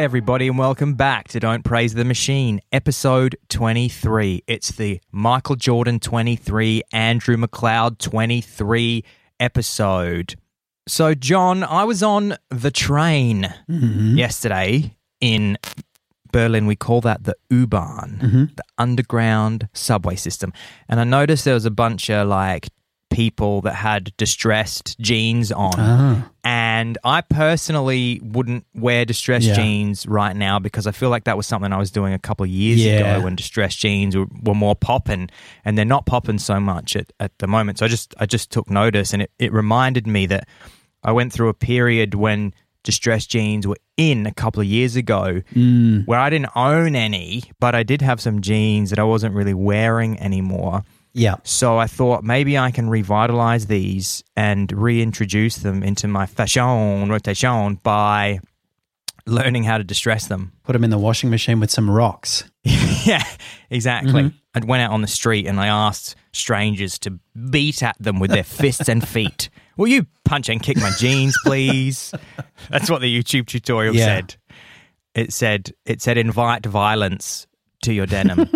Hi, everybody, and welcome back to Don't Praise the Machine, episode 23. It's the Michael Jordan 23, Andrew McLeod 23 episode. So, John, I was on the train mm-hmm. yesterday in Berlin. We call that the U-Bahn, mm-hmm. the underground subway system. And I noticed there was a bunch of like people that had distressed jeans on. Ah. And I personally wouldn't wear distressed Yeah. jeans right now because I feel like that was something I was doing a couple of years Yeah. ago when distressed jeans were, were more popping and they're not popping so much at, at the moment. So I just I just took notice and it, it reminded me that I went through a period when distressed jeans were in a couple of years ago Mm. where I didn't own any, but I did have some jeans that I wasn't really wearing anymore. Yeah. So I thought maybe I can revitalize these and reintroduce them into my fashion rotation by learning how to distress them. Put them in the washing machine with some rocks. yeah, exactly. Mm-hmm. I went out on the street and I asked strangers to beat at them with their fists and feet. Will you punch and kick my jeans, please? That's what the YouTube tutorial Yeah. said. It said it said invite violence to your denim.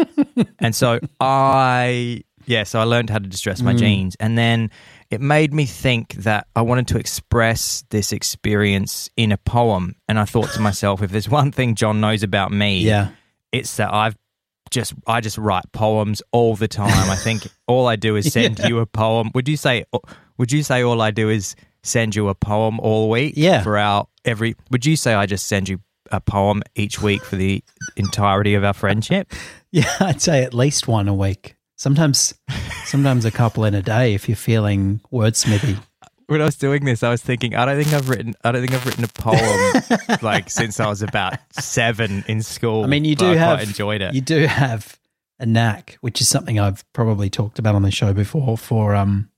and so I yeah, so I learned how to distress my mm. jeans and then it made me think that I wanted to express this experience in a poem and I thought to myself if there's one thing John knows about me Yeah. it's that I've just I just write poems all the time. I think all I do is send you a poem. Would you say would you say all I do is send you a poem all week Yeah. for our every would you say I just send you a poem each week for the entirety of our friendship? Yeah. I'd say at least one a week. Sometimes, sometimes a couple in a day if you're feeling wordsmithy. When I was doing this, I was thinking, I don't think I've written I don't think I've written a poem like since I was about seven in school. I mean, you do have quite enjoyed it. You do have a knack, which is something I've probably talked about on the show before, for um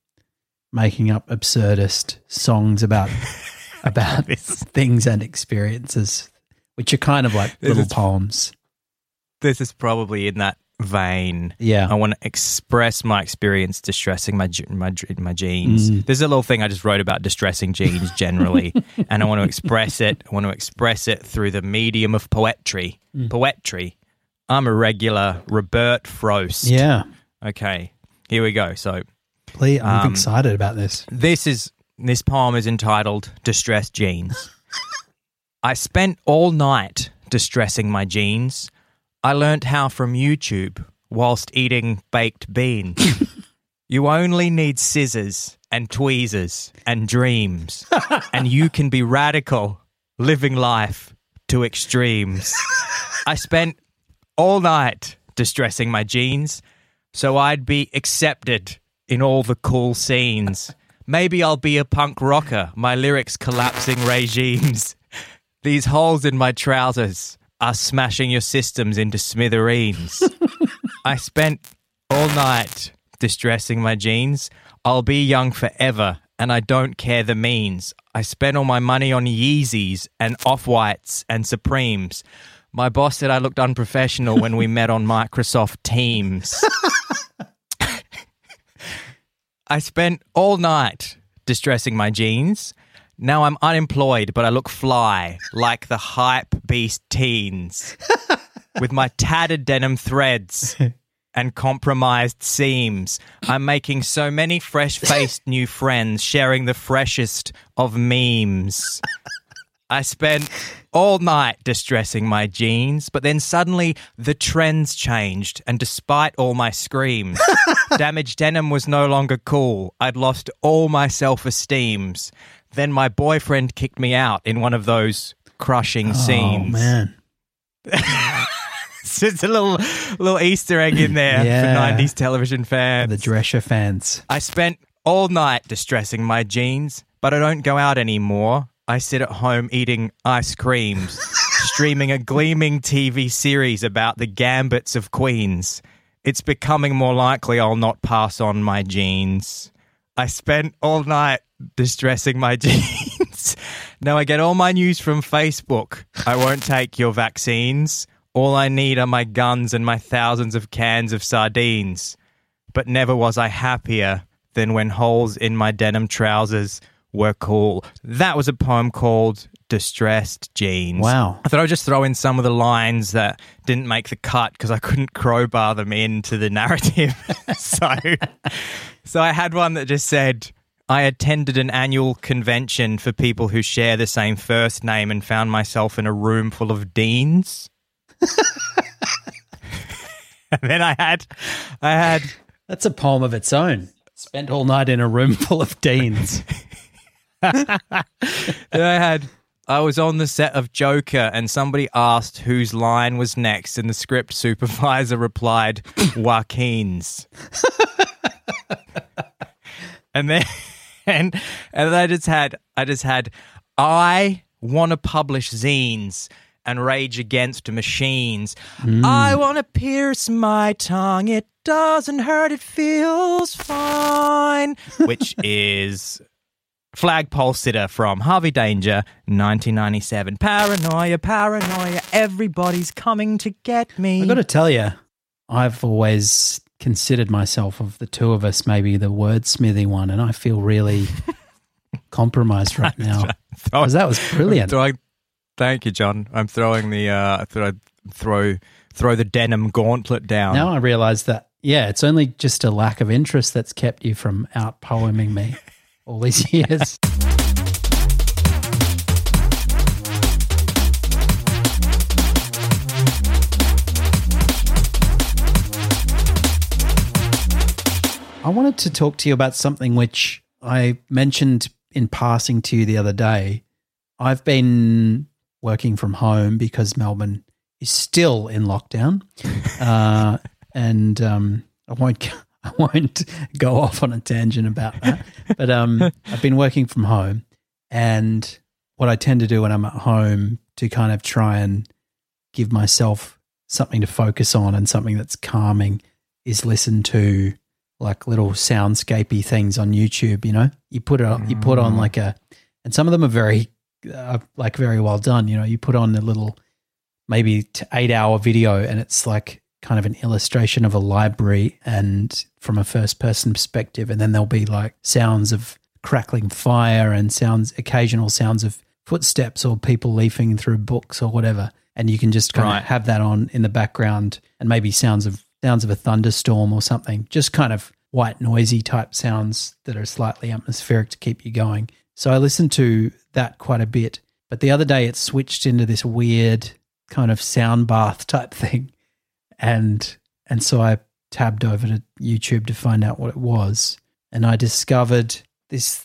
making up absurdist songs about about things and experiences, which are kind of like This little is- poems. this is probably in that vein. Yeah. I want to express my experience distressing my my my jeans. Mm. There's a little thing I just wrote about distressing jeans generally, and I want to express it. I want to express it through the medium of poetry. Mm. Poetry. I'm a regular Robert Frost. Yeah. Okay. Here we go. So Please, I'm Um, excited about this. this is this poem is entitled "Distressed Jeans." I spent all night distressing my jeans. I learnt how from YouTube whilst eating baked beans. you only need scissors and tweezers and dreams, and you can be radical, living life to extremes. I spent all night distressing my jeans so I'd be accepted in all the cool scenes. Maybe I'll be a punk rocker, my lyrics collapsing regimes. These holes in my trousers are smashing your systems into smithereens. I spent all night distressing my jeans. I'll be young forever, and I don't care the means. I spent all my money on Yeezys and Off Whites and Supremes. My boss said I looked unprofessional when we met on Microsoft Teams. I spent all night distressing my jeans. Now I'm unemployed, but I look fly like the hype beast teens with my tattered denim threads and compromised seams. I'm making so many fresh faced new friends, sharing the freshest of memes. I spent all night distressing my jeans, but then suddenly the trends changed, and despite all my screams, damaged denim was no longer cool. I'd lost all my self esteems. Then my boyfriend kicked me out in one of those crushing oh, scenes. Oh man. It's just a little little Easter egg in there Yeah. for 90s television fans. The Drescher fans. I spent all night distressing my jeans, but I don't go out anymore. I sit at home eating ice creams, streaming a gleaming TV series about the gambits of queens. It's becoming more likely I'll not pass on my jeans. I spent all night distressing my jeans. now I get all my news from Facebook. I won't take your vaccines. All I need are my guns and my thousands of cans of sardines but never was I happier than when holes in my denim trousers were cool. That was a poem called distressed jeans. Wow. I thought I'd just throw in some of the lines that didn't make the cut because I couldn't crowbar them into the narrative. so, so I had one that just said, I attended an annual convention for people who share the same first name and found myself in a room full of deans. and then I had, I had, That's a poem of its own. Spent all night in a room full of deans. then I had, I was on the set of Joker and somebody asked whose line was next, and the script supervisor replied, Joaquin's. and then, and, and I just had, I just had, I want to publish zines and rage against machines. Mm. I want to pierce my tongue. It doesn't hurt. It feels fine. Which is Flagpole Sitter from Harvey Danger, 1997. Paranoia, paranoia, everybody's coming to get me. I've got to tell you, I've always considered myself of the two of us maybe the wordsmithy one, and I feel really compromised right now because that was brilliant. Throwing, thank you, John. I'm throwing the uh, I thought I'd throw throw the denim gauntlet down. Now I realise that yeah, it's only just a lack of interest that's kept you from out poeming me all these years. I wanted to talk to you about something which I mentioned in passing to you the other day. I've been working from home because Melbourne is still in lockdown, uh, and um, I won't I won't go off on a tangent about that. But um, I've been working from home, and what I tend to do when I'm at home to kind of try and give myself something to focus on and something that's calming is listen to like little soundscapey things on YouTube. You know, you put it on, you put on like a, and some of them are very uh, like very well done. You know, you put on a little maybe eight hour video and it's like kind of an illustration of a library and from a first person perspective. And then there'll be like sounds of crackling fire and sounds occasional sounds of footsteps or people leafing through books or whatever. And you can just kind Right. of have that on in the background and maybe sounds of sounds of a thunderstorm or something. Just kind of white noisy type sounds that are slightly atmospheric to keep you going. So i listened to that quite a bit. But the other day it switched into this weird kind of sound bath type thing and and so I tabbed over to YouTube to find out what it was and I discovered this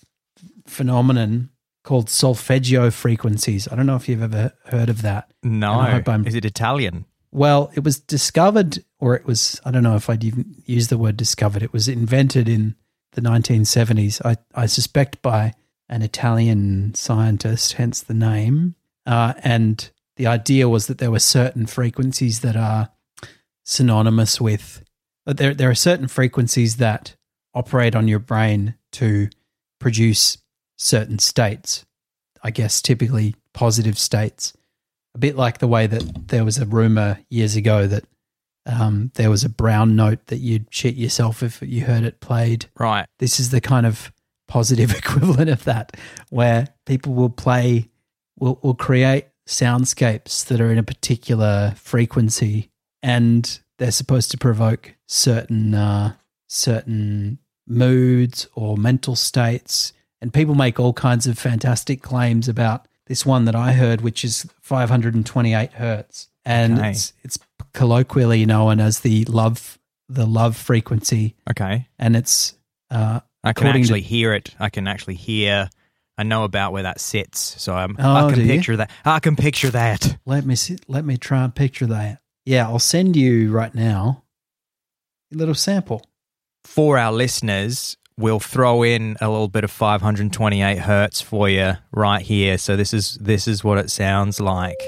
phenomenon called solfeggio frequencies. I don't know if you've ever heard of that. no, I hope I'm- is it Italian? Well, it was discovered or it was I don't know if I'd even use the word discovered. It was invented in the 1970s. I I suspect by an Italian scientist, hence the name. Uh, and the idea was that there were certain frequencies that are synonymous with but there there are certain frequencies that operate on your brain to produce certain states. I guess typically positive states. A bit like the way that there was a rumor years ago that um, there was a brown note that you'd shit yourself if you heard it played Right. this is the kind of positive equivalent of that where people will play will, will create soundscapes that are in a particular frequency and they're supposed to provoke certain uh, certain moods or mental states and people make all kinds of fantastic claims about this one that I heard which is 528 hertz and Okay. it's it's colloquially known as the love the love frequency Okay. and it's uh, I can According to- actually hear it. I can actually hear. I know about where that sits, so I'm, Oh, I can you? picture that. I can picture that. let me see, let me try and picture that. Yeah, I'll send you right now a little sample. For our listeners, we'll throw in a little bit of 528 hertz for you right here. So this is this is what it sounds like.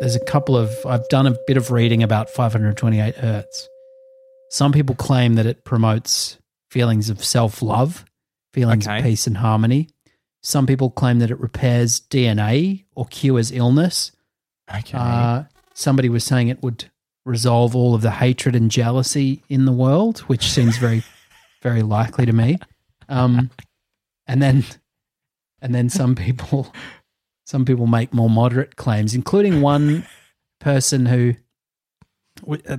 There's a couple of I've done a bit of reading about 528 hertz. Some people claim that it promotes feelings of self-love, feelings Okay. of peace and harmony. Some people claim that it repairs DNA or cures illness. Okay. Uh, somebody was saying it would resolve all of the hatred and jealousy in the world, which seems very, very likely to me. Um, and then, and then some people, some people make more moderate claims, including one person who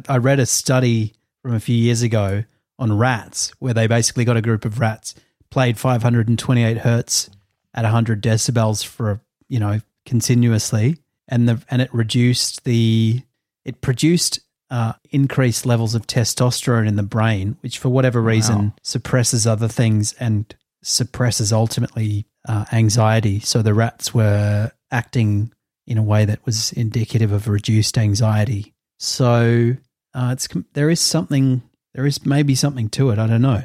I read a study from a few years ago on rats, where they basically got a group of rats played 528 hertz at 100 decibels for you know continuously, and the and it reduced the it produced uh, increased levels of testosterone in the brain, which for whatever reason Wow. suppresses other things and suppresses ultimately uh, anxiety. So the rats were acting in a way that was indicative of reduced anxiety. So uh, it's there is something there is maybe something to it. I don't know.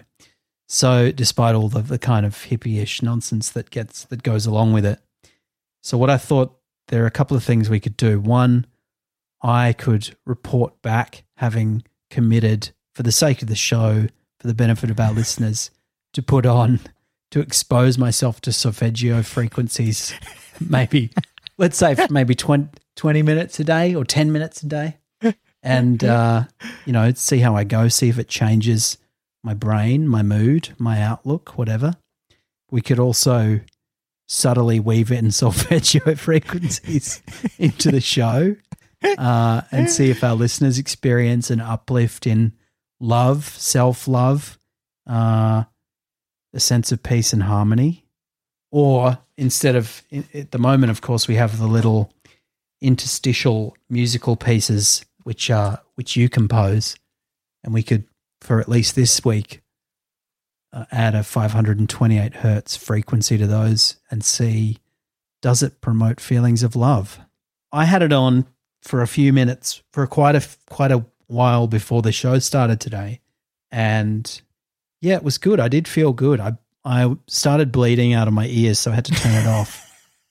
So despite all the, the kind of hippie-ish nonsense that gets that goes along with it, so what I thought there are a couple of things we could do. One, I could report back having committed for the sake of the show, for the benefit of our listeners, to put on to expose myself to solfeggio frequencies, maybe let's say for maybe 20, 20 minutes a day or 10 minutes a day. And, uh, you know, see how I go, see if it changes my brain, my mood, my outlook, whatever. We could also subtly weave it in solfeggio frequencies into the show uh, and see if our listeners experience an uplift in love, self love, uh, a sense of peace and harmony. Or instead of, at the moment, of course, we have the little interstitial musical pieces which are which you compose, and we could, for at least this week, uh, add a 528 hertz frequency to those and see does it promote feelings of love. I had it on for a few minutes for quite a quite a while before the show started today, and yeah, it was good. I did feel good. I I started bleeding out of my ears, so I had to turn it off.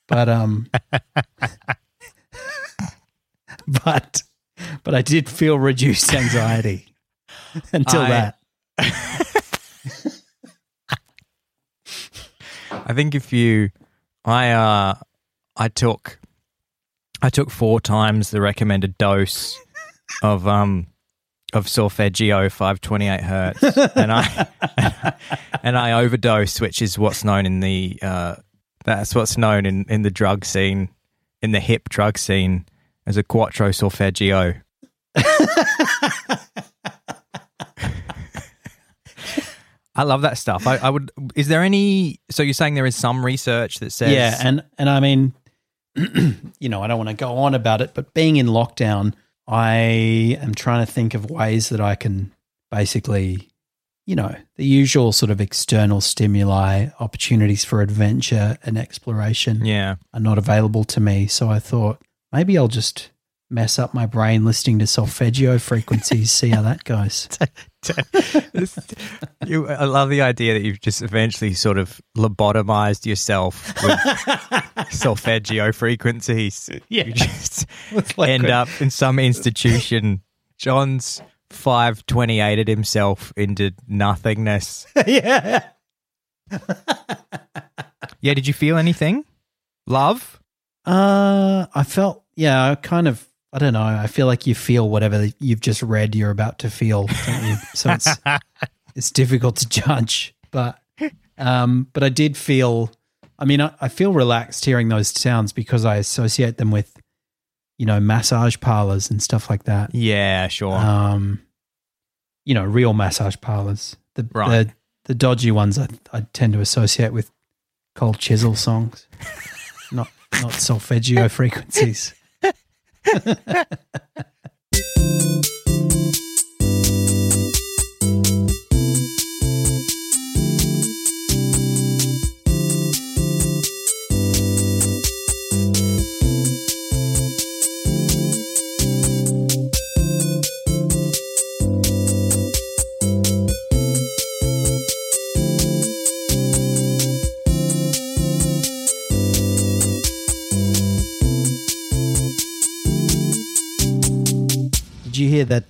But um, but but I did feel reduced anxiety until I- that. I think if you, I uh, I took, I took four times the recommended dose of um of solfeggio 528 hertz, and I and I overdosed, which is what's known in the uh, that's what's known in in the drug scene, in the hip drug scene, as a quattro solfeggio. I love that stuff. I, I would. Is there any? So you're saying there is some research that says, Yeah, and and I mean, you know, I don't want to go on about it, but being in lockdown, I am trying to think of ways that I can basically, you know, the usual sort of external stimuli, opportunities for adventure and exploration yeah, are not available to me. So I thought maybe I'll just mess up my brain listening to solfeggio frequencies, see how that goes. You, I love the idea that you've just eventually sort of lobotomized yourself with solfeggio frequencies. Yeah. you just like end a- up in some institution. John's five twenty eighted himself into nothingness. yeah. Yeah, did you feel anything? Love? Uh, I felt, yeah, I kind of, I don't know. I feel like you feel whatever you've just read you're about to feel, don't you? So it's it's difficult to judge, but um, but I did feel. I mean, I, I feel relaxed hearing those sounds because I associate them with, you know, massage parlors and stuff like that. Yeah, sure. Um, you know, real massage parlors. The Right. the, the dodgy ones I, I tend to associate with cold chisel songs, not not solfeggio frequencies. Did you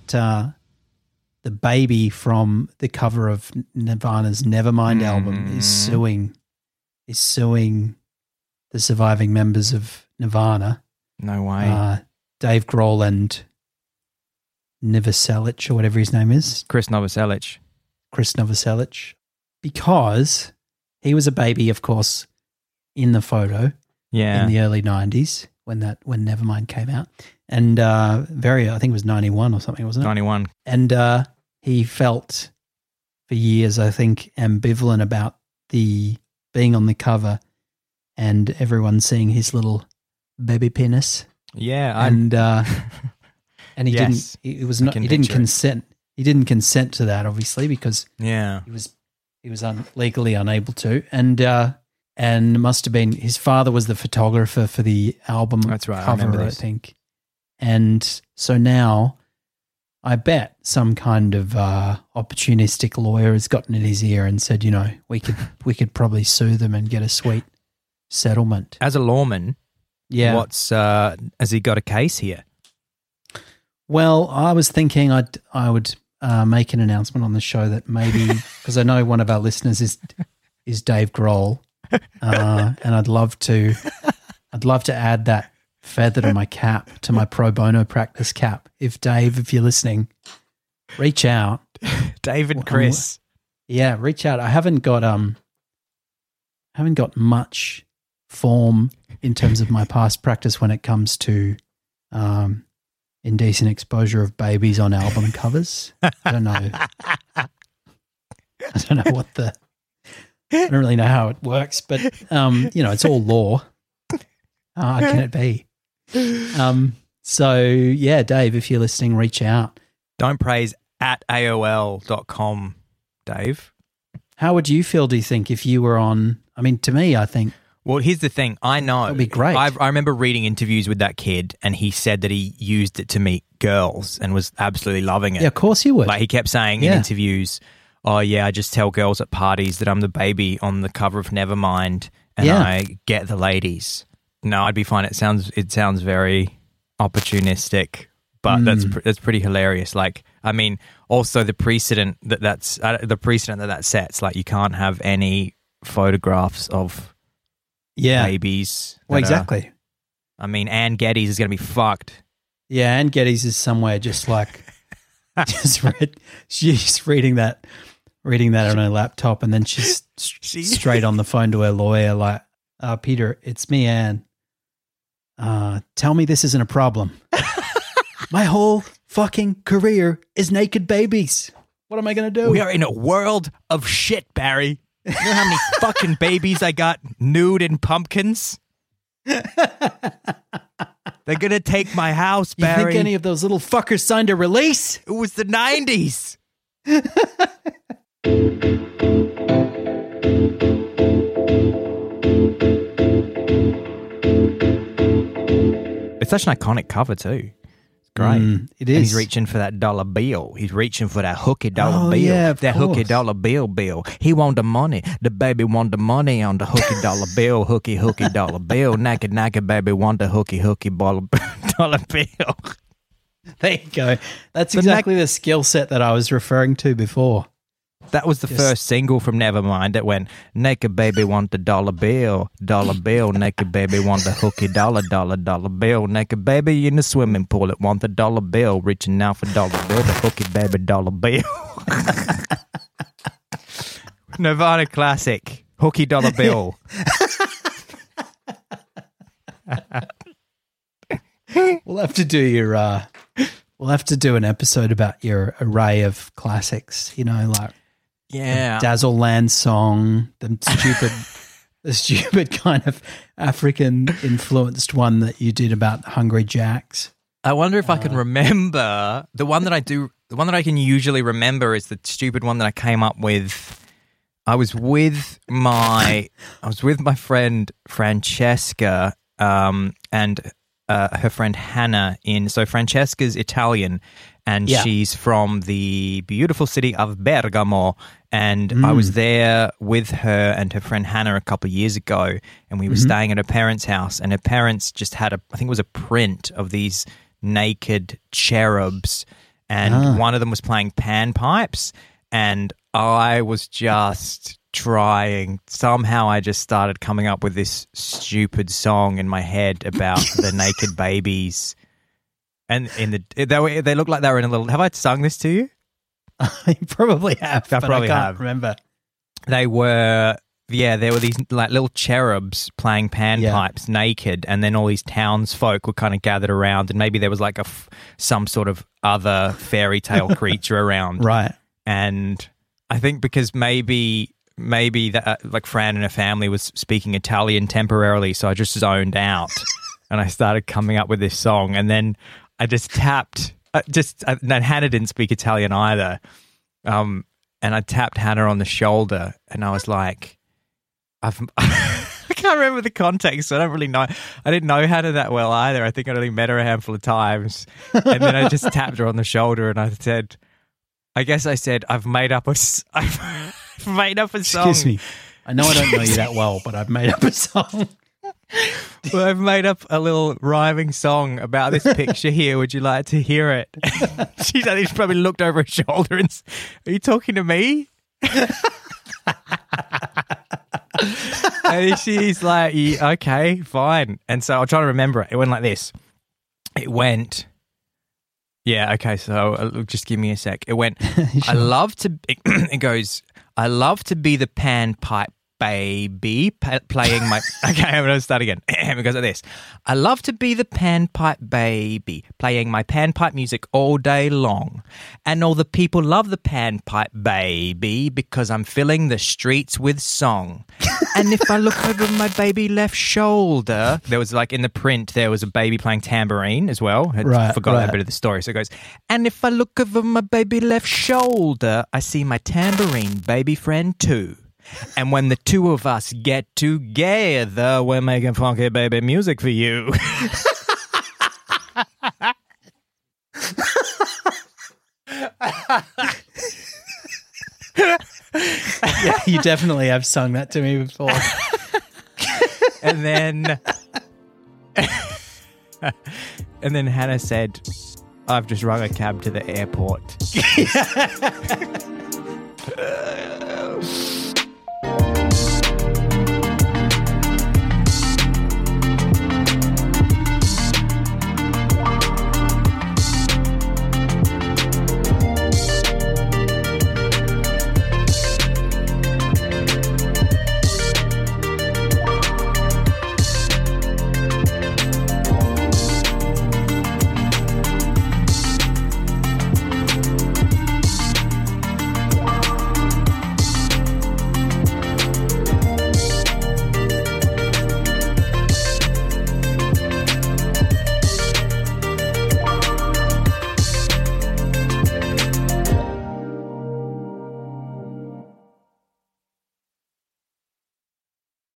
that uh, the baby from the cover of Nirvana's Nevermind album is suing is suing the surviving members of Nirvana, No way. uh, Dave Grohl and Novoselic or whatever his name is, Chris Novoselic. Chris Novoselic, because he was a baby, of course, in the photo Yeah. in the early '90s when that when Nevermind came out, and uh, very I think it was '91 or something, wasn't it? 91. and uh, he felt for years, I think, ambivalent about the being on the cover and everyone seeing his little baby penis, Yeah. I, and uh, and he Yes, didn't. It was not. He didn't it. consent. He didn't consent to that, obviously, because yeah. he was he was un, legally unable to, and uh, and must have been his father was the photographer for the album. That's right, I cover, I this. think. And so now, I bet some kind of uh, opportunistic lawyer has gotten in his ear and said, you know, we could we could probably sue them and get a sweet settlement. As a lawman, Yeah. what's uh has he got a case here? Well, I was thinking I'd I would uh, make an announcement on the show that maybe because I know one of our listeners is is Dave Grohl, uh, and I'd love to I'd love to add that feather to my cap to my pro bono practice cap. If Dave, if you're listening, reach out. David Well, Chris. Yeah, reach out. I haven't got um haven't got much form in terms of my past practice when it comes to um indecent exposure of babies on album covers. I don't know. I don't know what the I don't really know how it works, but um, you know, it's all law. How can it be? Um, so yeah, Dave, if you're listening, reach out. Don't praise at AOL.com, Dave. How would you feel, do you think, if you were on I mean, to me, I think Well, here's the thing. I know. It'd be great. I, I remember reading interviews with that kid, and he said that he used it to meet girls and was absolutely loving it. Yeah, of course he would. Like he kept saying in interviews, "Oh yeah, I just tell girls at parties that I'm the baby on the cover of Nevermind, and Yeah. I get the ladies." No, I'd be fine. It sounds it sounds very opportunistic, but Hmm. that's pr- that's pretty hilarious. Like, I mean, also the precedent that that's uh, the precedent that that sets. Like, you can't have any photographs of yeah. babies. Well, that are- exactly. I mean, Anne Geddes is going to be fucked. Yeah, Anne Geddes is somewhere just like just read she's reading that reading that on her laptop and then she's She- straight on the phone to her lawyer like, uh, Peter, it's me, Anne. Uh, tell me this isn't a problem. My whole fucking career is naked babies. What am I gonna do? We are in a world of shit, Barry. You know how many fucking babies I got nude in pumpkins? They're gonna take my house, you Barry. think any of those little fuckers signed a release? it was the nineties. such an iconic cover too. It's great. Mm, it And he's reaching for that dollar bill. He's reaching for that hooky dollar Oh, bill. yeah, that hooky dollar bill bill. He want the money. The baby want the money on the hooky dollar bill. Hooky hooky dollar bill. Naked naked baby want the hooky hooky dollar, dollar bill. There you go. That's exactly the skill set that I was referring to before. That was the Just- first single from Nevermind that went naked baby want the dollar bill, dollar bill, naked baby want the hooky dollar, dollar, dollar bill, naked baby in the swimming pool that want the dollar bill, reaching out for dollar bill, the hooky baby dollar bill. Nirvana classic, hooky dollar bill. We'll have to do your. Uh, we'll have to do an episode about your array of classics. You know, like Yeah. Dazzle Land song, the stupid, the stupid kind of African influenced one that you did about Hungry Jacks. I wonder if I can remember the one that I do. The one that I can usually remember is the stupid one that I came up with. I was with my, I was with my friend Francesca, um, and uh, her friend Hannah. In so Francesca's Italian, and Yeah. she's from the beautiful city of Bergamo. And I was there with her and her friend Hannah a couple of years ago, and we were staying at her parents' house. And her parents just had a, I think it was a print of these naked cherubs, and Ah. one of them was playing panpipes, and I was just trying. Somehow I just started coming up with this stupid song in my head about the naked babies. And in the they were, they look like they were in a little. Have I sung this to you? you probably have. I probably I can't have. remember. They were yeah, there were these like little cherubs playing Yeah. panpipes naked, and then all these townsfolk were kind of gathered around, and maybe there was like a f- some sort of other fairy tale creature around, Right. and I think because maybe maybe that uh, like Fran and her family was speaking Italian temporarily, so I just zoned out, and I started coming up with this song, and then I just tapped. Uh, just uh, no, Hannah didn't speak Italian either, um, and I tapped Hannah on the shoulder, and I was like, "I've." I can't remember the context. So I don't really know. I didn't know Hannah that well either. I think I'd only met her a handful of times, and then I just tapped her on the shoulder, and I said, "I guess I said I've made up a, I've made up a song. Excuse me. I know I don't know you that well, but I've made up a song. Well, I've made up a little rhyming song about this picture here. Would you like to hear it? she's, she probably looked over her shoulder and, are you talking to me? and she's like, "Yeah, okay, fine. And so I'm trying to remember it. It went like this. It went, yeah, okay. So uh, just give me a sec. It went, I love to, it, it goes, I love to be the panpipe baby playing my, okay, I'm going to start again. it goes like this. I love to be the panpipe baby playing my panpipe music all day long. And all the people love the panpipe baby because I'm filling the streets with song. and if I look over my baby left shoulder, there was like in the print, there was a baby playing tambourine as well. I Right, forgot that right. bit of the story. So it goes, and if I look over my baby left shoulder, I see my tambourine baby friend too. And when the two of us get together, we're making funky baby music for you. yeah, you definitely have sung that to me before. and then and then Hannah said, I've just rung a cab to the airport.